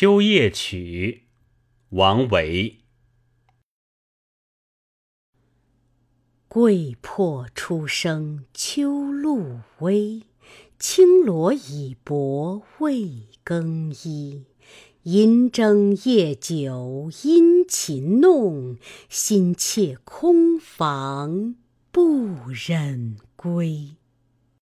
秋夜曲，王维。桂魄初生秋露微，轻罗已薄未更衣。银筝夜久殷勤弄，心切空房不忍归。